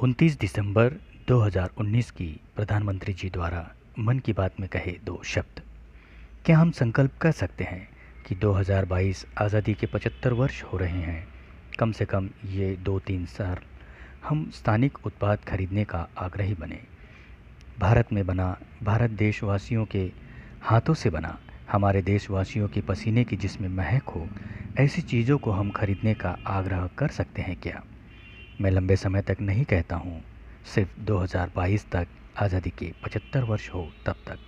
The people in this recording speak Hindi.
29 दिसंबर 2019 की प्रधानमंत्री जी द्वारा मन की बात में कहे दो शब्द। क्या हम संकल्प कर सकते हैं कि 2022 आज़ादी के 75 वर्ष हो रहे हैं? कम से कम ये दो तीन साल हम स्थानिक उत्पाद खरीदने का आग्रही बने। भारत में बना, भारत देशवासियों के हाथों से बना, हमारे देशवासियों के पसीने की जिसमें महक हो, ऐसी चीज़ों को हम खरीदने का आग्रह कर सकते हैं क्या? मैं लंबे समय तक नहीं कहता हूँ। सिर्फ़ 2022 तक आज़ादी के 75 वर्ष हो तब तक।